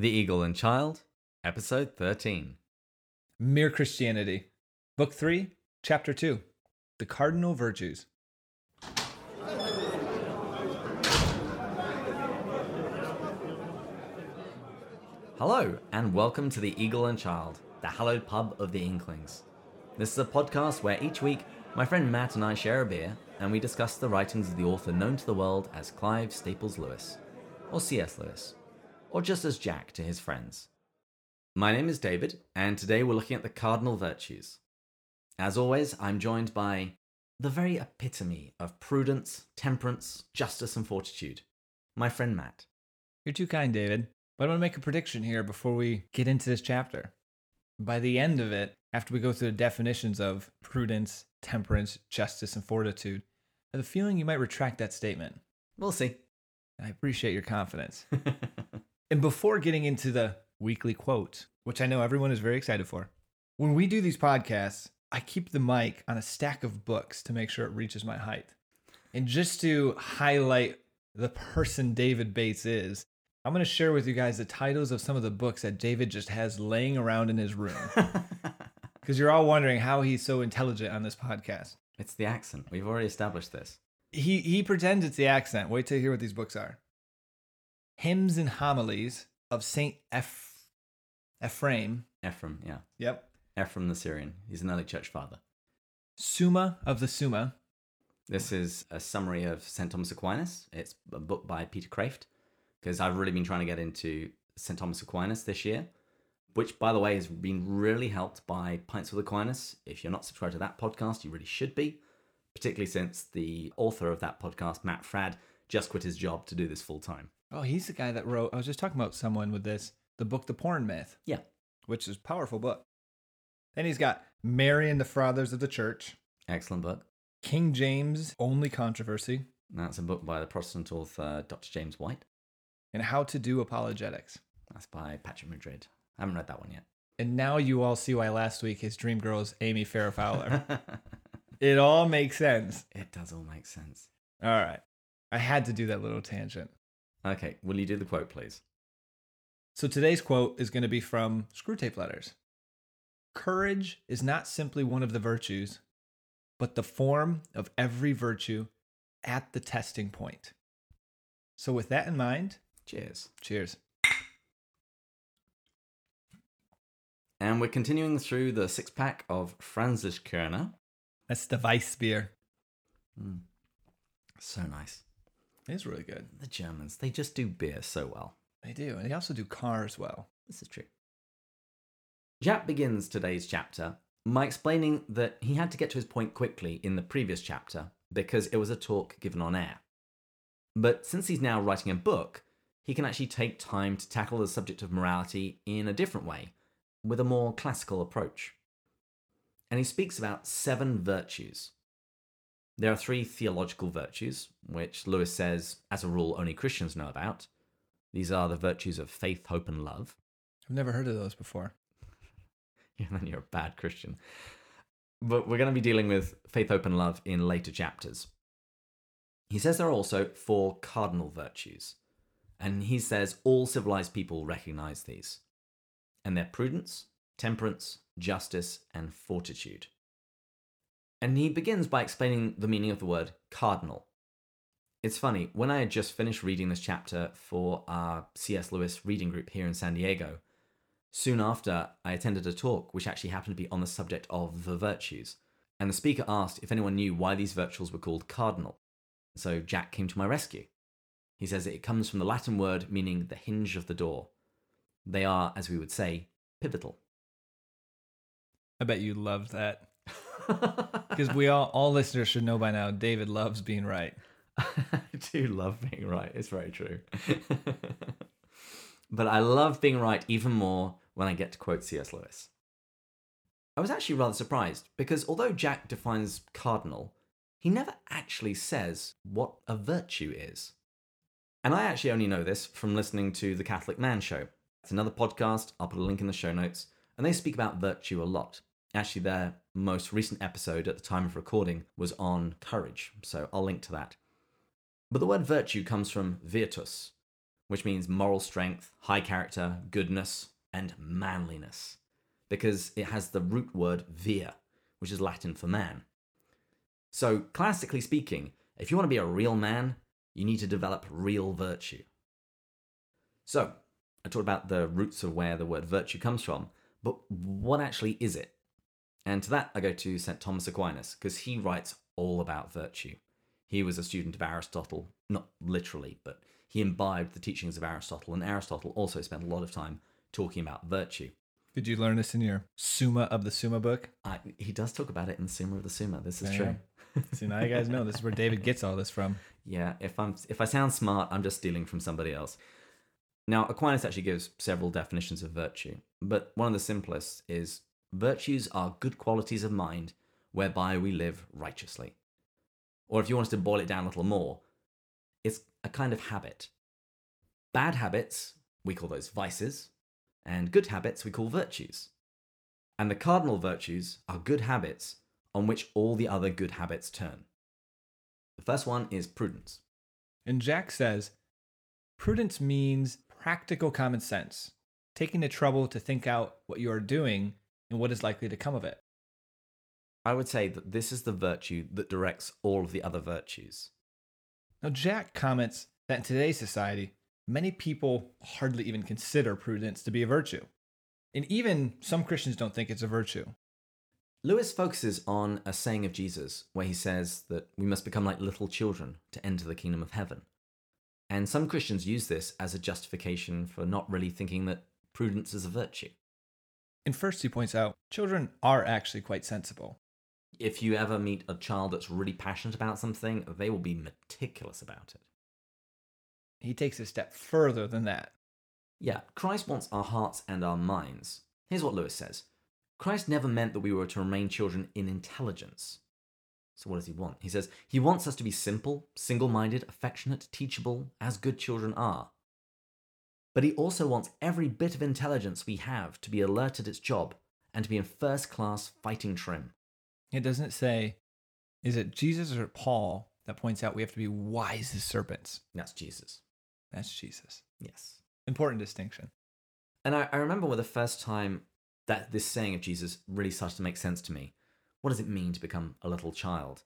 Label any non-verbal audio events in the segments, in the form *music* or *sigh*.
The Eagle and Child, Episode 13. Mere Christianity, Book 3, Chapter 2 The Cardinal Virtues. Hello, and welcome to The Eagle and Child, the hallowed pub of the Inklings. This is a podcast where each week my friend Matt and I share a beer and we discuss the writings of the author known to the world as Clive Staples Lewis, or C.S. Lewis, or just as Jack to his friends. My name is David, and today we're looking at the cardinal virtues. As always, I'm joined by the very epitome of prudence, temperance, justice, and fortitude, my friend Matt. You're too kind, David. But I'm going to make a prediction here before we get into this chapter. By the end of it, after we go through the definitions of prudence, temperance, justice, and fortitude, I have a feeling you might retract that statement. We'll see. I appreciate your confidence. *laughs* and before getting into the weekly quote, which I know everyone is very excited for, when we do these podcasts, I keep the mic on a stack of books to make sure it reaches my height. And just to highlight the person David Bates is, I'm going to share with you guys the titles of some of the books that David just has laying around in his room. *laughs* Because you're all wondering how he's so intelligent on this podcast. it's the accent. We've already established this. He, he pretends it's the accent. Wait till you hear what these books are Hymns and Homilies of St. Eph- Ephraim. Ephraim, yeah. Yep. Ephraim the Syrian. He's an early church father. Summa of the Summa. This is a summary of St. Thomas Aquinas. It's a book by Peter Kreeft, because I've really been trying to get into St. Thomas Aquinas this year, which, by the way, has been really helped by Pints with Aquinas. If you're not subscribed to that podcast, you really should be, particularly since the author of that podcast, Matt Fradd, just quit his job to do this full time. Oh, he's the guy that wrote. I was just talking about someone with this the book, The Porn Myth. Yeah. Which is a powerful book. Then he's got Mary and the Fathers of the Church, Excellent book. King James Only Controversy, That's a book by the Protestant author Dr. James White. and How to Do Apologetics. That's by Patrick Madrid. I haven't read that one yet. And now you all see why last week his dream girl is Amy Farrah Fowler. *laughs* it all makes sense. it does all make sense. All right. I had to do that little tangent. Okay, will you do the quote, please? So today's quote is going to be from Screwtape Letters. Courage is not simply one of the virtues, but the form of every virtue at the testing point. So, with that in mind, Cheers. cheers. And we're continuing through the six pack of Franziskaner. That's the Weiss beer. Mm. So nice. It's really good. The Germans, they just do beer so well. They do. And they also do cars well. This is true. Jack begins today's chapter by explaining that he had to get to his point quickly in the previous chapter because it was a talk given on air. But since he's now writing a book, he can actually take time to tackle the subject of morality in a different way, with a more classical approach. And he speaks about seven virtues. There are three theological virtues, which Lewis says, as a rule, only Christians know about. These are the virtues of faith, hope, and love. I've never heard of those before. *laughs* Yeah, then you're a bad Christian. But we're going to be dealing with faith, hope, and love in later chapters. He says there are also four cardinal virtues, and he says all civilized people recognize these. And they're prudence, temperance, justice, and fortitude. And he begins by explaining the meaning of the word cardinal. It's funny, when I had just finished reading this chapter for our C.S. Lewis reading group here in San Diego, Soon after, I attended a talk which actually happened to be on the subject of the virtues, and the speaker asked if anyone knew why these virtues were called cardinal. So Jack came to my rescue. He says it comes from the Latin word meaning the hinge of the door. They are, as we would say, pivotal. I bet you loved that. *laughs* Because we all, all listeners should know by now, David loves being right. *laughs* I do love being right. It's very true. *laughs* but I love being right even more when I get to quote C.S. Lewis. I was actually rather surprised because although Jack defines cardinal, he never actually says what a virtue is. And I actually only know this from listening to the Catholic Man Show. It's another podcast, I'll put a link in the show notes, and they speak about virtue a lot. Actually, their most recent episode at the time of recording was on courage, so I'll link to that. But the word virtue comes from virtus, which means moral strength, high character, goodness, and manliness, because it has the root word vir, which is Latin for man. So, classically speaking, if you want to be a real man, you need to develop real virtue. So, I talked about the roots of where the word virtue comes from, but what actually is it? And to that, I go to St. Thomas Aquinas, because he writes all about virtue. He was a student of Aristotle, not literally, but he imbibed the teachings of Aristotle, and Aristotle also spent a lot of time talking about virtue. Did you learn this in your Summa of the Summa book? He does talk about it in Summa of the Summa. This is you true. See, now you guys know this is where David gets all this from. *laughs* Yeah, if I'm if I sound smart, I'm just stealing from somebody else. Now, Aquinas actually gives several definitions of virtue, but one of the simplest is virtues are good qualities of mind whereby we live righteously. Or if you wanted to boil it down a little more, it's a kind of habit. Bad habits, we call those vices, and good habits we call virtues. And the cardinal virtues are good habits on which all the other good habits turn. The first one is prudence. And Jack says prudence means practical common sense, taking the trouble to think out what you are doing and what is likely to come of it. I would say that this is the virtue that directs all of the other virtues. Now, Jack comments that in today's society, many people hardly even consider prudence to be a virtue. And even some Christians don't think it's a virtue. Lewis focuses on a saying of Jesus where he says that we must become like little children to enter the kingdom of heaven. And some Christians use this as a justification for not really thinking that prudence is a virtue. And first, he points out children are actually quite sensible. If you ever meet a child that's really passionate about something, they will be meticulous about it. He takes a step further than that. Yeah, Christ wants our hearts and our minds. Here's what Lewis says Christ never meant that we were to remain children in intelligence. So, what does he want? He says he wants us to be simple, single minded, affectionate, teachable, as good children are. But he also wants every bit of intelligence we have to be alert at its job and to be in first class fighting trim. It doesn't say, is it Jesus or Paul that points out we have to be wise as serpents? That's Jesus. That's Jesus. Yes. Important distinction. And I, I remember when the first time that this saying of Jesus really started to make sense to me. What does it mean to become a little child?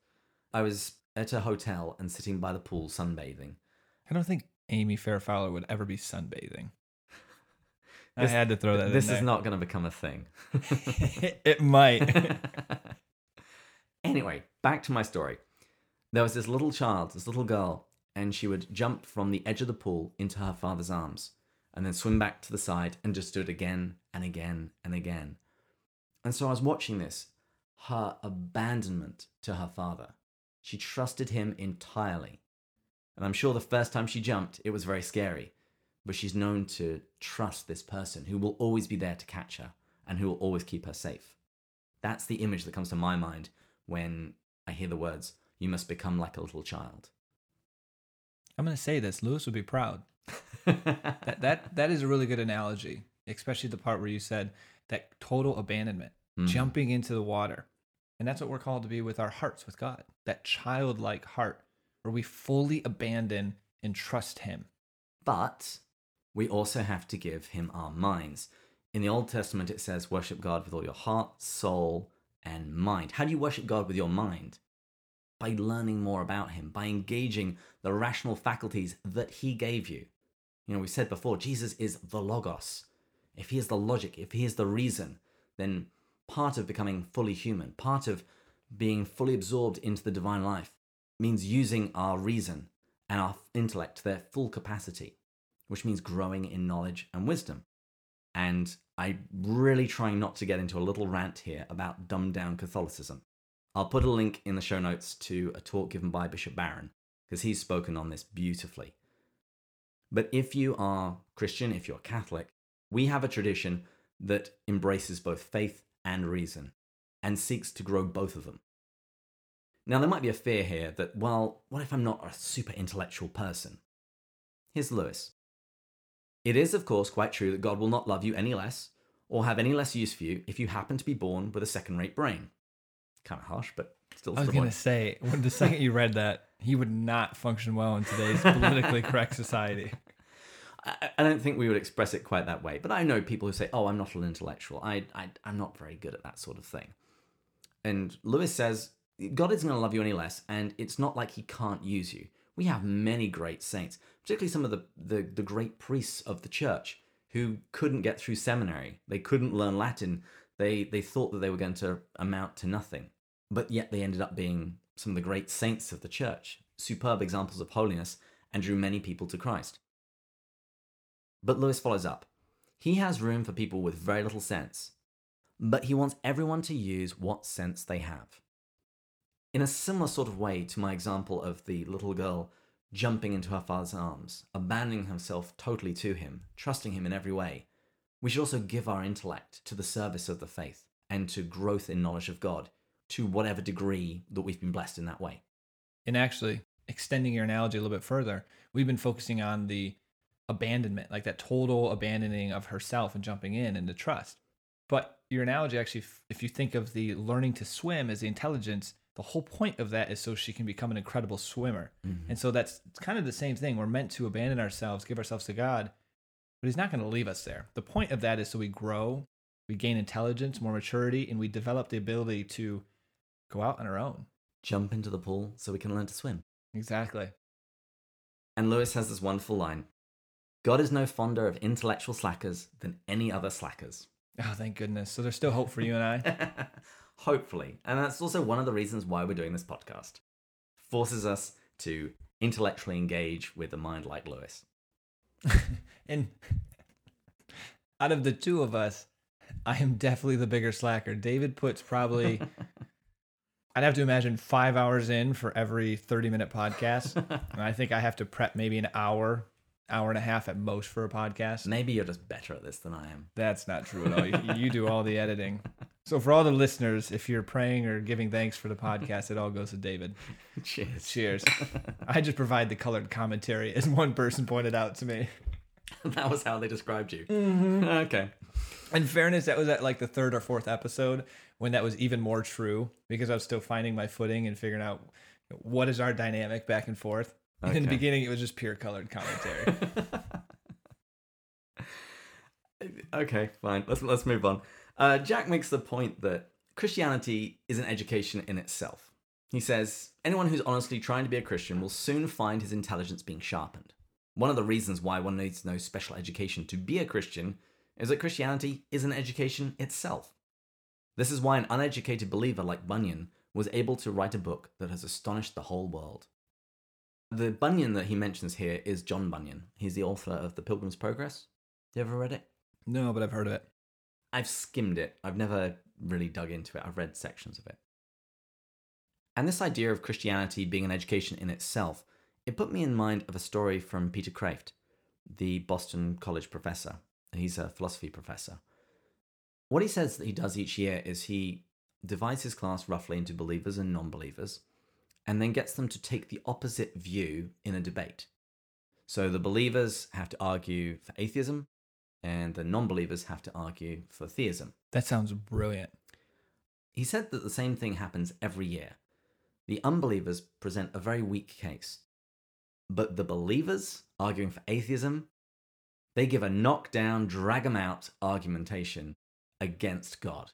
I was at a hotel and sitting by the pool sunbathing. I don't think Amy Farrah Fowler would ever be sunbathing. I had to throw that This is not going to become a thing. *laughs* it might. *laughs* anyway, back to my story. There was this little child, this little girl, and she would jump from the edge of the pool into her father's arms and then swim back to the side and just do it again and again and again. And so I was watching this, her abandonment to her father. She trusted him entirely. And I'm sure the first time she jumped, it was very scary. But she's known to trust this person who will always be there to catch her and who will always keep her safe. That's the image that comes to my mind when I hear the words, you must become like a little child. I'm going to say this. Lewis would be proud. *laughs* That, that, that is a really good analogy, especially the part where you said that total abandonment, Mhm. jumping into the water. And that's what we're called to be with our hearts with God, that childlike heart where we fully abandon and trust Him. But we also have to give him our minds. In the Old Testament, it says, worship God with all your heart, soul, and mind. How do you worship God with your mind? By learning more about him, by engaging the rational faculties that he gave you. You know, we said before, Jesus is the Logos. If he is the logic, if he is the reason, then part of becoming fully human, part of being fully absorbed into the divine life, means using our reason and our intellect to their full capacity, which means growing in knowledge and wisdom. And I'm really trying not to get into a little rant here about dumbed down Catholicism. I'll put a link in the show notes to a talk given by Bishop Barron, because he's spoken on this beautifully. But if you are Christian, if you're Catholic, we have a tradition that embraces both faith and reason and seeks to grow both of them. Now, there might be a fear here that, well, what if I'm not a super intellectual person? Here's Lewis. It is, of course, quite true that God will not love you any less or have any less use for you if you happen to be born with a second rate brain. Kind of harsh, but still I was going to say, when the second you read that, he would not function well in today's *laughs* politically correct society. I, I don't think we would express it quite that way, but I know people who say, "Oh, I'm not an intellectual. I, I I'm not very good at that sort of thing." And Lewis says, God isn't going to love you any less, and it's not like He can't use you. We have many great saints, particularly some of the, the, the great priests of the church who couldn't get through seminary. They couldn't learn Latin. They they thought that they were going to amount to nothing, but yet they ended up being some of the great saints of the church, superb examples of holiness, and drew many people to Christ. But Lewis follows up. He has room for people with very little sense, but he wants everyone to use what sense they have. In a similar sort of way to my example of the little girl jumping into her father's arms, abandoning herself totally to him, trusting him in every way, we should also give our intellect to the service of the faith and to growth in knowledge of God to whatever degree that we've been blessed in that way. And actually, extending your analogy a little bit further, we've been focusing on the abandonment, like that total abandoning of herself and jumping in and the trust. But your analogy actually, if you think of the learning to swim as the intelligence, the whole point of that is so she can become an incredible swimmer. Mm-hmm. And so that's kind of the same thing. We're meant to abandon ourselves, give ourselves to God, but He's not going to leave us there. The point of that is so we grow, we gain intelligence, more maturity, and we develop the ability to go out on our own. Jump into the pool so we can learn to swim. Exactly. And Lewis has this wonderful line God is no fonder of intellectual slackers than any other slackers. Oh, thank goodness. So there's still hope for you and I. *laughs* Hopefully. And that's also one of the reasons why we're doing this podcast. Forces us to intellectually engage with a mind like Lewis. *laughs* and out of the two of us, I am definitely the bigger slacker. David puts probably, *laughs* I'd have to imagine five hours in for every 30 minute podcast. and I think I have to prep maybe an hour hour and a half at most for a podcast. Maybe you're just better at this than I am. That's not true at all. You, you do all the editing. *laughs* So for all the listeners, if you're praying or giving thanks for the podcast, it all goes to David. *laughs* Cheers. Cheers. *laughs* I just provide the colored commentary, as one person pointed out to me. that was how they described you. Mm-hmm. okay. In fairness, that was at like the third or fourth episode when that was even more true because I was still finding my footing and figuring out what is our dynamic back and forth. Okay. In the beginning, it was just pure colored commentary. *laughs* okay, fine. Let's let's move on. Uh, Jack makes the point that Christianity is an education in itself. He says anyone who's honestly trying to be a Christian will soon find his intelligence being sharpened. One of the reasons why one needs no special education to be a Christian is that Christianity is an education itself. This is why an uneducated believer like Bunyan was able to write a book that has astonished the whole world. The Bunyan that he mentions here is John Bunyan. He's the author of The Pilgrim's Progress. You ever read it? No, but I've heard of it. I've skimmed it. I've never really dug into it. I've read sections of it. And this idea of Christianity being an education in itself, it put me in mind of a story from Peter Kreeft, the Boston College professor. He's a philosophy professor. What he says that he does each year is he divides his class roughly into believers and non believers and then gets them to take the opposite view in a debate. So the believers have to argue for atheism, and the non believers have to argue for theism. That sounds brilliant. He said that the same thing happens every year. The unbelievers present a very weak case, but the believers arguing for atheism, they give a knockdown, drag 'em out argumentation against God.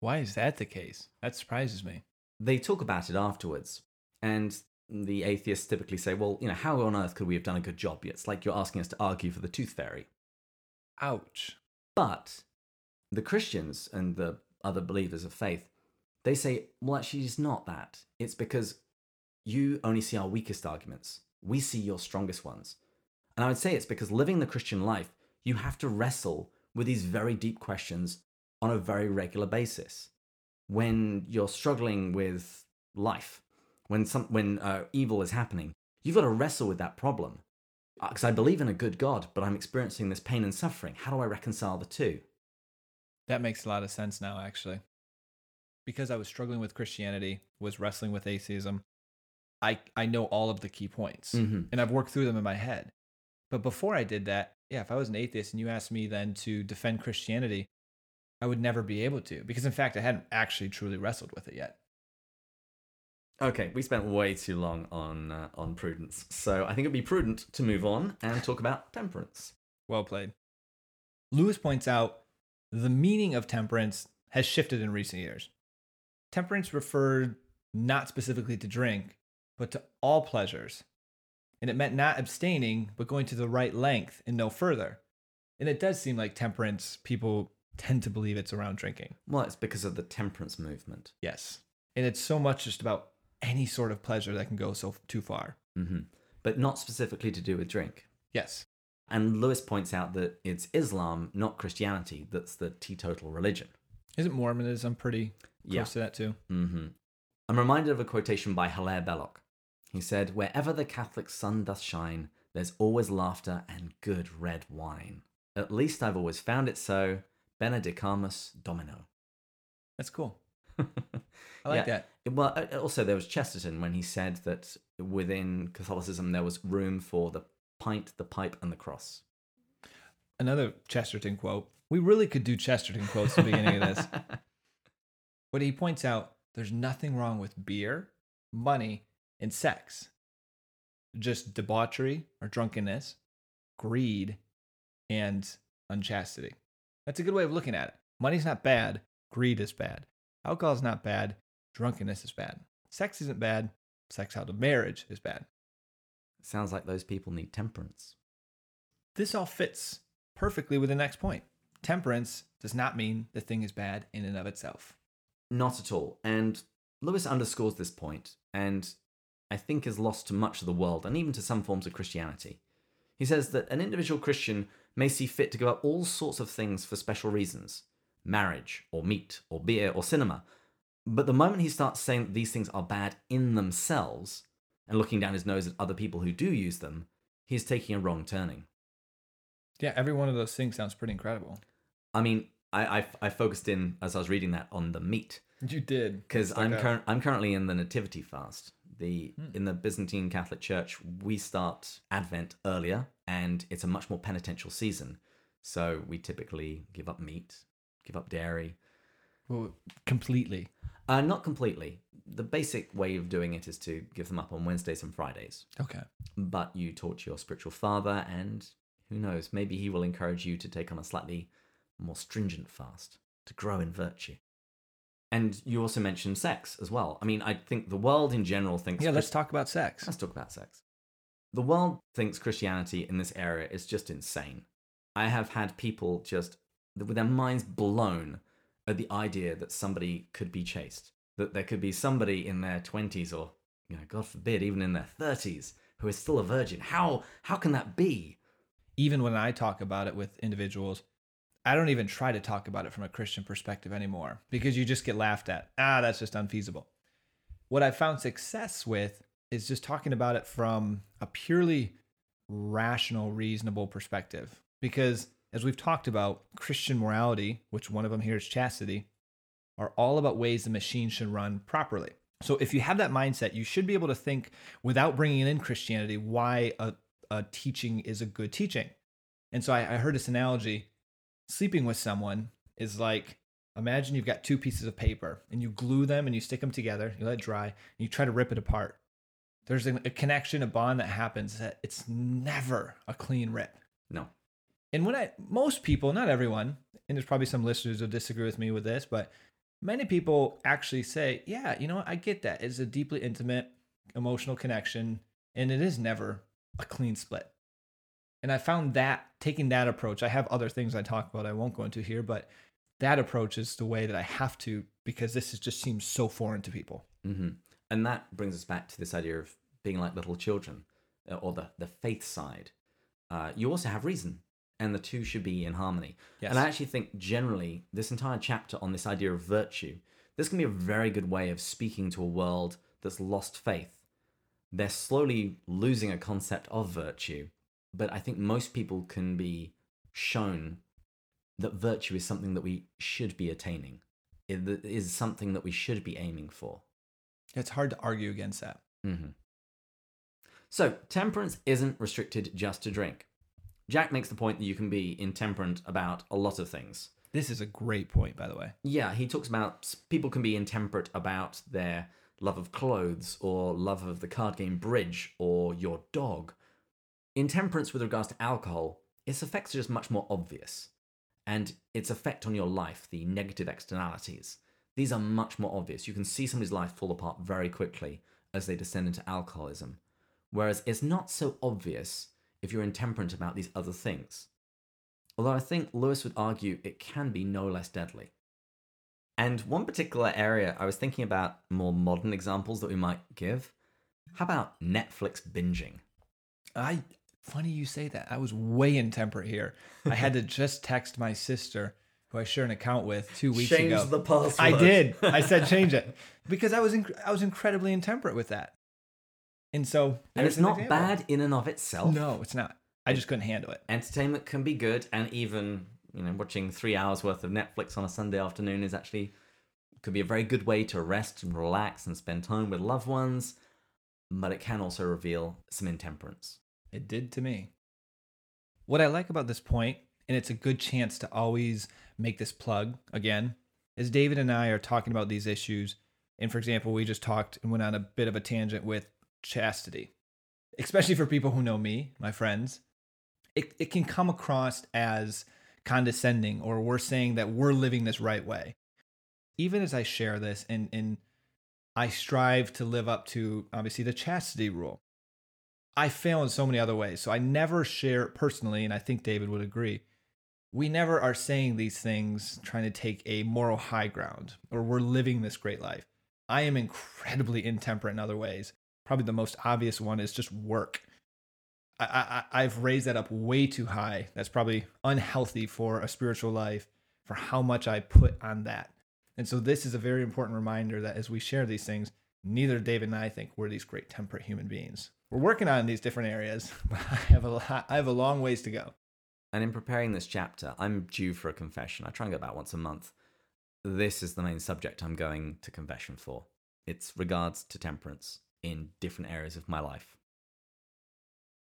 Why is that the case? That surprises me. They talk about it afterwards, and the atheists typically say, well, you know, how on earth could we have done a good job? It's like you're asking us to argue for the tooth fairy. Ouch. But the Christians and the other believers of faith, they say, well, actually, it's not that. It's because you only see our weakest arguments. We see your strongest ones. And I would say it's because living the Christian life, you have to wrestle with these very deep questions on a very regular basis. When you're struggling with life, when some when uh, evil is happening, you've got to wrestle with that problem. Because uh, I believe in a good God, but I'm experiencing this pain and suffering. How do I reconcile the two? That makes a lot of sense now, actually. Because I was struggling with Christianity, was wrestling with atheism, I, I know all of the key points mm-hmm. and I've worked through them in my head. But before I did that, yeah, if I was an atheist and you asked me then to defend Christianity, I would never be able to because, in fact, I hadn't actually truly wrestled with it yet. Okay, we spent way too long on uh, on prudence, so I think it'd be prudent to move on and talk about temperance. Well played. Lewis points out the meaning of temperance has shifted in recent years. Temperance referred not specifically to drink, but to all pleasures. And it meant not abstaining, but going to the right length and no further. And it does seem like temperance, people tend to believe it's around drinking. Well, it's because of the temperance movement. Yes. And it's so much just about any sort of pleasure that can go so too far. hmm But not specifically to do with drink. Yes. And Lewis points out that it's Islam, not Christianity, that's the teetotal religion. Isn't Mormonism pretty close Yeah. to that too? Mm-hmm. I'm reminded of a quotation by Hilaire Belloc. He said, Wherever the Catholic sun doth shine, there's always laughter and good red wine. At least I've always found it so. Benedicamus Domino. That's cool. *laughs* I like Yeah. that. Well, also there was Chesterton when he said that within Catholicism there was room for the pint, the pipe, and the cross. Another Chesterton quote. We really could do Chesterton quotes at the beginning of this. *laughs* But he points out there's nothing wrong with beer, money, and sex. Just debauchery or drunkenness, greed, and unchastity. That's a good way of looking at it. Money's not bad, greed is bad. Alcohol's not bad, drunkenness is bad. Sex isn't bad, sex out of marriage is bad. Sounds like those people need temperance. This all fits perfectly with the next point. Temperance does not mean the thing is bad in and of itself. Not at all. And Lewis underscores this point, and I think is lost to much of the world and even to some forms of Christianity. He says that an individual Christian may see fit to give up all sorts of things for special reasons marriage, or meat, or beer, or cinema. But the moment he starts saying that these things are bad in themselves and looking down his nose at other people who do use them, he's taking a wrong turning. Yeah, every one of those things sounds pretty incredible. I mean, I, I, I focused in as I was reading that on the meat You did. because I'm out. I'm currently in the nativity fast. The Hmm. in the Byzantine Catholic Church, we start Advent earlier, and it's a much more penitential season. So we typically give up meat, give up dairy. Well, completely. Uh, not completely. The basic way of doing it is to give them up on Wednesdays and Fridays. Okay. But you talk to your spiritual father, and who knows, maybe he will encourage you to take on a slightly more stringent fast to grow in virtue. And you also mentioned sex as well. I mean, I think the world in general thinks. Yeah, let's Christ- talk about sex. Let's talk about sex. The world thinks Christianity in this area is just insane. I have had people just with their minds blown at the idea that somebody could be chaste, that there could be somebody in their 20s or, you know, God forbid, even in their 30s who is still a virgin. How how can that be? Even when I talk about it with individuals, I don't even try to talk about it from a Christian perspective anymore because you just get laughed at. Ah, that's just unfeasible. What I've found success with is just talking about it from a purely rational, reasonable perspective. Because as we've talked about, Christian morality, which one of them here is chastity, are all about ways the machine should run properly. So if you have that mindset, you should be able to think without bringing in Christianity why a, a teaching is a good teaching. And so I, I heard this analogy sleeping with someone is like imagine you've got two pieces of paper and you glue them and you stick them together, you let it dry, and you try to rip it apart. There's a, a connection, a bond that happens that it's never a clean rip. No. And when I, most people, not everyone, and there's probably some listeners who disagree with me with this, but many people actually say, yeah, you know what? I get that. It's a deeply intimate, emotional connection, and it is never a clean split. And I found that taking that approach, I have other things I talk about I won't go into here, but that approach is the way that I have to because this is, just seems so foreign to people. hmm And that brings us back to this idea of being like little children, uh, or the the faith side. Uh, you also have reason, and the two should be in harmony. Yes. And I actually think generally this entire chapter on this idea of virtue, this can be a very good way of speaking to a world that's lost faith. They're slowly losing a concept of virtue, but I think most people can be shown that virtue is something that we should be attaining. It is something that we should be aiming for. It's hard to argue against that. hmm So, temperance isn't restricted just to drink. Jack makes the point that you can be intemperate about a lot of things. This is a great point, by the way. Yeah, he talks about people can be intemperate about their love of clothes or love of the card game bridge or your dog. Intemperance with regards to alcohol, its effects are just much more obvious. And its effect on your life, the negative externalities, these are much more obvious. You can see somebody's life fall apart very quickly as they descend into alcoholism. Whereas it's not so obvious if you're intemperate about these other things. Although I think Lewis would argue it can be no less deadly. And one particular area I was thinking about more modern examples that we might give. How about Netflix binging? I funny you say that. I was way intemperate here. I had to *laughs* just text my sister, who I share an account with, two weeks Change ago. the password. I did. I said *laughs* change it because I was inc- I was incredibly intemperate with that, and so And it's an not example. bad in and of itself. No, it's not. I just couldn't handle it. Entertainment can be good, and even you know watching three hours worth of Netflix on a Sunday afternoon is actually could be a very good way to rest and relax and spend time with loved ones. But it can also reveal some intemperance. It did to me. What I like about this point, and it's a good chance to always make this plug again, is David and I are talking about these issues. And for example, we just talked and went on a bit of a tangent with chastity, especially for people who know me, my friends. It, it can come across as condescending or we're saying that we're living this right way. Even as I share this and, and I strive to live up to obviously the chastity rule. I fail in so many other ways. So I never share personally, and I think David would agree. We never are saying these things trying to take a moral high ground or we're living this great life. I am incredibly intemperate in other ways. Probably the most obvious one is just work. I, I, I've raised that up way too high. That's probably unhealthy for a spiritual life, for how much I put on that. And so this is a very important reminder that as we share these things, neither David and I think we're these great temperate human beings. We're working on these different areas, *laughs* but I have a lot, I have a long ways to go. And in preparing this chapter, I'm due for a confession. I try and go about once a month. This is the main subject I'm going to confession for. It's regards to temperance in different areas of my life.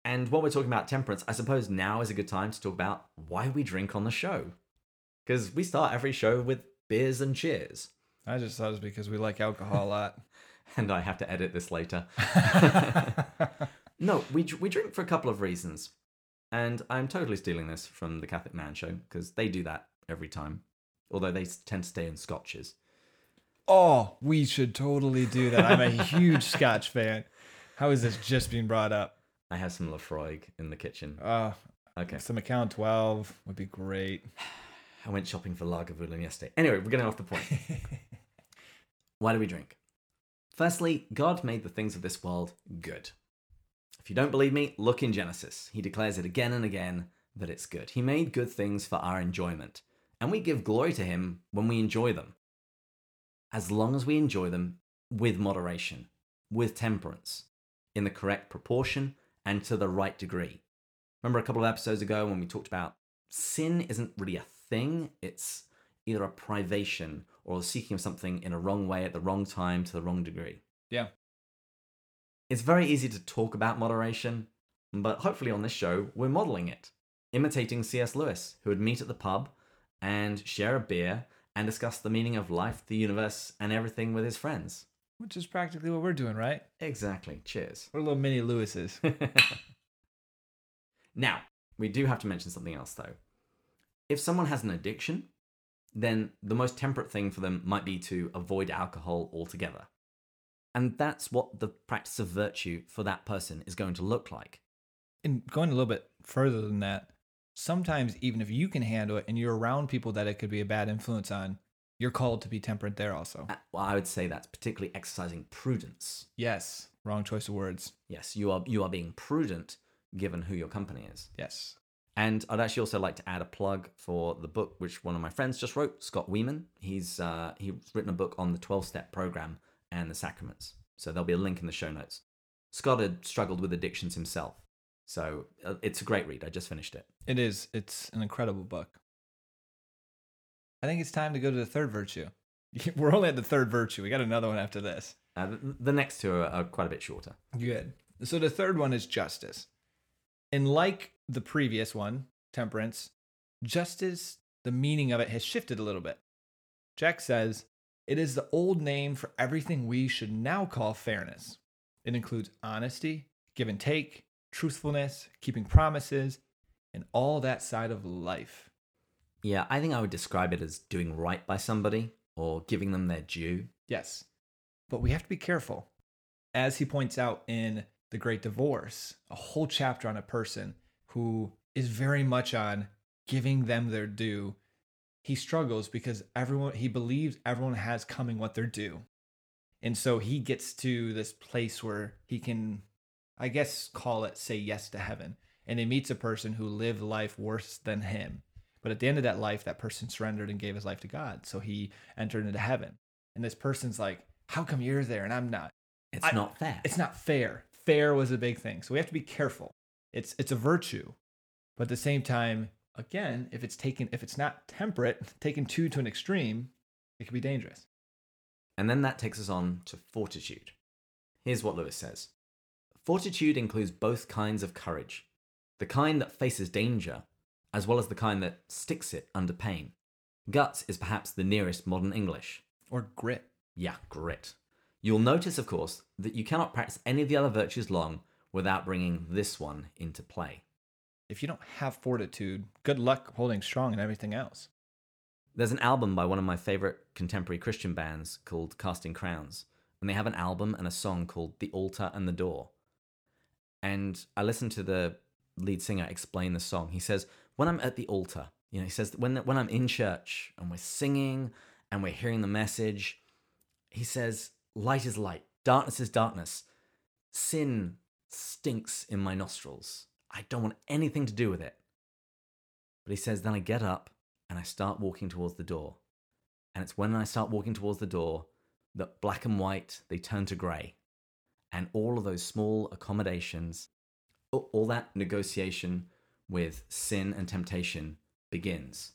And while we're talking about temperance, I suppose now is a good time to talk about why we drink on the show. Because we start every show with beers and cheers. I just thought it was because we like alcohol a *laughs* lot. And I have to edit this later. *laughs* *laughs* No, we we drink for a couple of reasons, and I'm totally stealing this from the Catholic Man Show because they do that every time, although they tend to stay in scotches. Oh, we should totally do that. I'm a huge *laughs* Scotch fan. How is this just being brought up? I have some Laphroaig in the kitchen. Uh, Okay, some account 12 would be great. *sighs* I went shopping for Lagavulin yesterday. Anyway, we're getting off the point. *laughs* Why do we drink? Firstly, God made the things of this world good. If you don't believe me, look in Genesis. He declares it again and again that it's good. He made good things for our enjoyment, and we give glory to Him when we enjoy them. As long as we enjoy them with moderation, with temperance, in the correct proportion, and to the right degree. Remember a couple of episodes ago when we talked about sin isn't really a thing, it's either a privation or the seeking of something in a wrong way at the wrong time to the wrong degree. Yeah. It's very easy to talk about moderation, but hopefully on this show, we're modeling it, imitating C.S. Lewis, who would meet at the pub and share a beer and discuss the meaning of life, the universe, and everything with his friends. Which is practically what we're doing, right? Exactly. Cheers. We're little mini Lewises. *laughs* *laughs* now, we do have to mention something else though. If someone has an addiction, then the most temperate thing for them might be to avoid alcohol altogether. And that's what the practice of virtue for that person is going to look like. and going a little bit further than that, sometimes even if you can handle it and you're around people that it could be a bad influence on, you're called to be temperate there also. Uh, Well, I would say that's particularly exercising prudence. Yes, wrong choice of words. Yes, you are you are being prudent given who your company is. Yes. And I'd actually also like to add a plug for the book which one of my friends just wrote, Scott Weeman. He's uh, he's written a book on the 12 step program and the sacraments. So there'll be a link in the show notes. Scott had struggled with addictions himself. So uh, it's a great read. I just finished it. It is. It's an incredible book. I think it's time to go to the third virtue. *laughs* We're only at the third virtue. We got another one after this. Uh, the, the next two are, are quite a bit shorter. Good. So the third one is justice. And like the previous one, temperance, justice, the meaning of it has shifted a little bit. Jack says, It is the old name for everything we should now call fairness. It includes honesty, give and take, truthfulness, keeping promises, and all that side of life. Yeah, I think I would describe it as doing right by somebody or giving them their due. Yes. But we have to be careful. As he points out in The Great Divorce, a whole chapter on a person who is very much on giving them their due. He struggles because everyone he believes everyone has coming what they're due. And so he gets to this place where he can I guess call it say yes to heaven. And he meets a person who lived life worse than him. But at the end of that life, that person surrendered and gave his life to God. So he entered into heaven. And this person's like, How come you're there and I'm not? It's I- not fair. It's not fair. Fair was a big thing. So we have to be careful. It's it's a virtue. But at the same time, again, if it's taken if it's not temperate, *laughs* taken too to an extreme, it can be dangerous. And then that takes us on to fortitude. Here's what Lewis says Fortitude includes both kinds of courage the kind that faces danger, as well as the kind that sticks it under pain. Guts is perhaps the nearest modern English. Or grit. Yeah, grit. You'll notice, of course, that you cannot practice any of the other virtues long without bringing this one into play. If you don't have fortitude, good luck holding strong in everything else. There's an album by one of my favorite contemporary Christian bands called Casting Crowns, and they have an album and a song called The Altar and the Door. And I listened to the lead singer explain the song. He says, When I'm at the altar, you know, he says, when, when I'm in church and we're singing and we're hearing the message, he says, Light is light, darkness is darkness. Sin stinks in my nostrils. I don't want anything to do with it. But he says, Then I get up and I start walking towards the door. And it's when I start walking towards the door that black and white they turn to grey. And all of those small accommodations, all that negotiation with sin and temptation begins.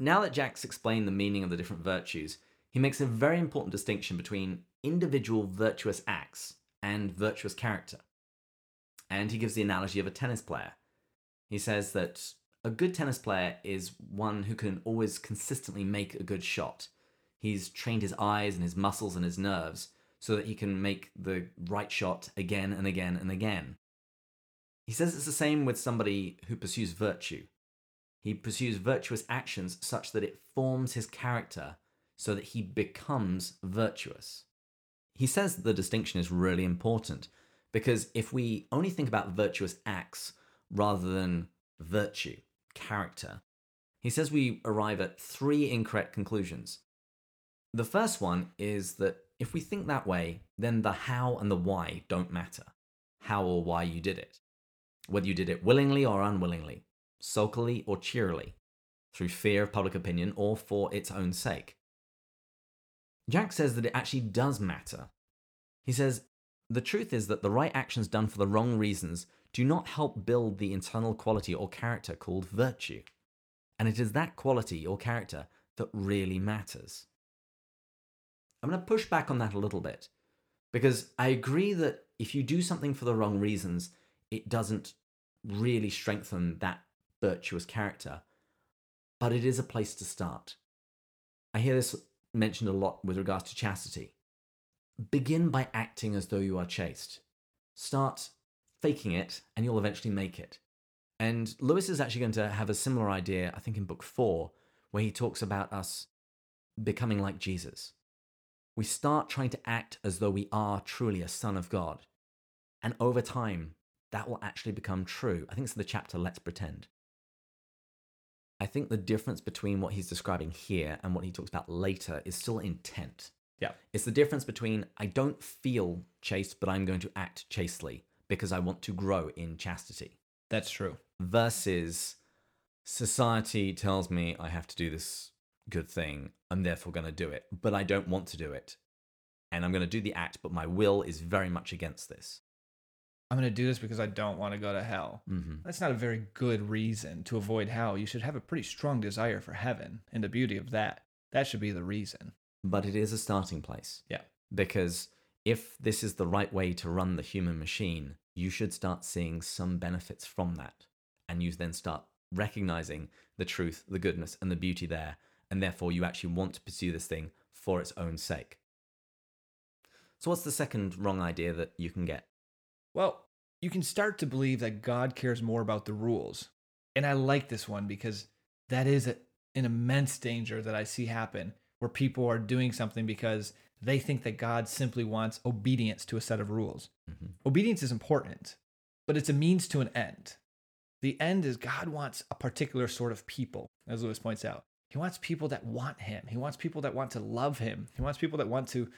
Now that Jack's explained the meaning of the different virtues, he makes a very important distinction between individual virtuous acts and virtuous character. And he gives the analogy of a tennis player. He says that a good tennis player is one who can always consistently make a good shot. He's trained his eyes and his muscles and his nerves so that he can make the right shot again and again and again. He says it's the same with somebody who pursues virtue. He pursues virtuous actions such that it forms his character so that he becomes virtuous. He says the distinction is really important because if we only think about virtuous acts rather than virtue, character, he says we arrive at three incorrect conclusions. The first one is that if we think that way, then the how and the why don't matter. How or why you did it. Whether you did it willingly or unwillingly, sulkily or cheerily, through fear of public opinion or for its own sake. Jack says that it actually does matter. He says, The truth is that the right actions done for the wrong reasons do not help build the internal quality or character called virtue. And it is that quality or character that really matters. I'm going to push back on that a little bit because I agree that if you do something for the wrong reasons, it doesn't really strengthen that virtuous character, but it is a place to start. I hear this mentioned a lot with regards to chastity. Begin by acting as though you are chaste. Start faking it, and you'll eventually make it. And Lewis is actually going to have a similar idea, I think, in book four, where he talks about us becoming like Jesus. We start trying to act as though we are truly a son of God. And over time, that will actually become true. I think it's the chapter Let's Pretend. I think the difference between what he's describing here and what he talks about later is still intent. Yeah. It's the difference between I don't feel chaste, but I'm going to act chastely because I want to grow in chastity, That's true. versus society tells me I have to do this good thing. I'm therefore going to do it, but I don't want to do it. And I'm going to do the act, but my will is very much against this. I'm going to do this because I don't want to go to hell. Mm-hmm. That's not a very good reason to avoid hell. You should have a pretty strong desire for heaven and the beauty of that. That should be the reason. But it is a starting place. Yeah. Because if this is the right way to run the human machine, you should start seeing some benefits from that. And you then start recognizing the truth, the goodness, and the beauty there. And therefore you actually want to pursue this thing for its own sake. So, what's the second wrong idea that you can get? Well, you can start to believe that God cares more about the rules. And I like this one because that is a, an immense danger that I see happen where people are doing something because they think that God simply wants obedience to a set of rules. Mhm. Obedience is important, but it's a means to an end. The end is God wants a particular sort of people, as Lewis points out. He wants people that want him. He wants people that want to love him. He wants people that want to,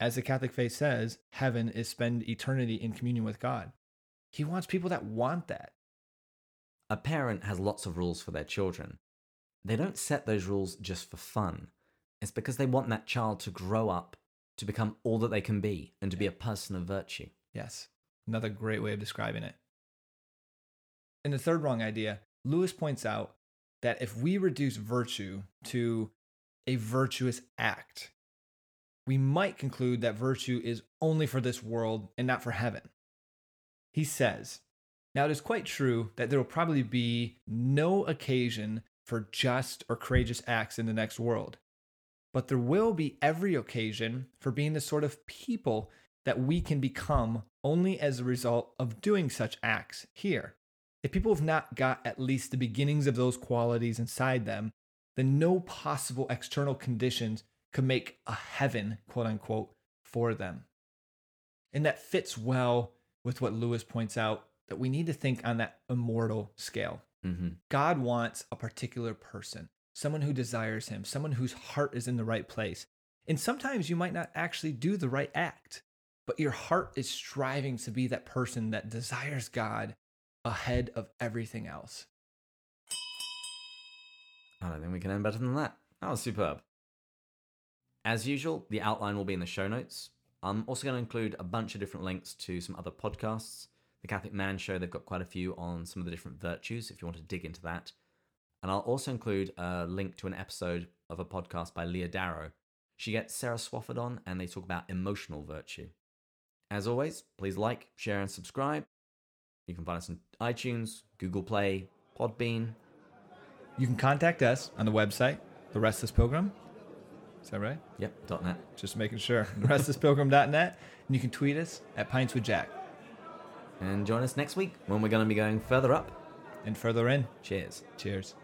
as the Catholic faith says, heaven is spend eternity in communion with God. He wants people that want that. A parent has lots of rules for their children. They don't set those rules just for fun. It's because they want that child to grow up to become all that they can be and to be a person of virtue. Yes, another great way of describing it. In the third wrong idea, Lewis points out that if we reduce virtue to a virtuous act, we might conclude that virtue is only for this world and not for heaven. He says, Now it is quite true that there will probably be no occasion for just or courageous acts in the next world, but there will be every occasion for being the sort of people that we can become only as a result of doing such acts here. If people have not got at least the beginnings of those qualities inside them, then no possible external conditions could make a heaven, quote unquote, for them. And that fits well with what Lewis points out that we need to think on that immortal scale. hmm God wants a particular person, someone who desires him, someone whose heart is in the right place. And sometimes you might not actually do the right act, but your heart is striving to be that person that desires God ahead of everything else. I don't think we can end better than that. That was superb. As usual, the outline will be in the show notes. I'm also going to include a bunch of different links to some other podcasts. The Catholic Man Show, they've got quite a few on some of the different virtues if you want to dig into that. And I'll also include a link to an episode of a podcast by Leah Darrow. She gets Sarah Swafford on and they talk about emotional virtue. As always, please like, share, and subscribe. You can find us on iTunes, Google Play, Podbean, You can contact us on the website, The Restless Pilgrim. Is that right? yep, .net. Just making sure. *laughs* TheRestlessPilgrim.net. And you can tweet us at Pints with Jack. And join us next week when we're going to be going further up. And further in, Cheers. cheers.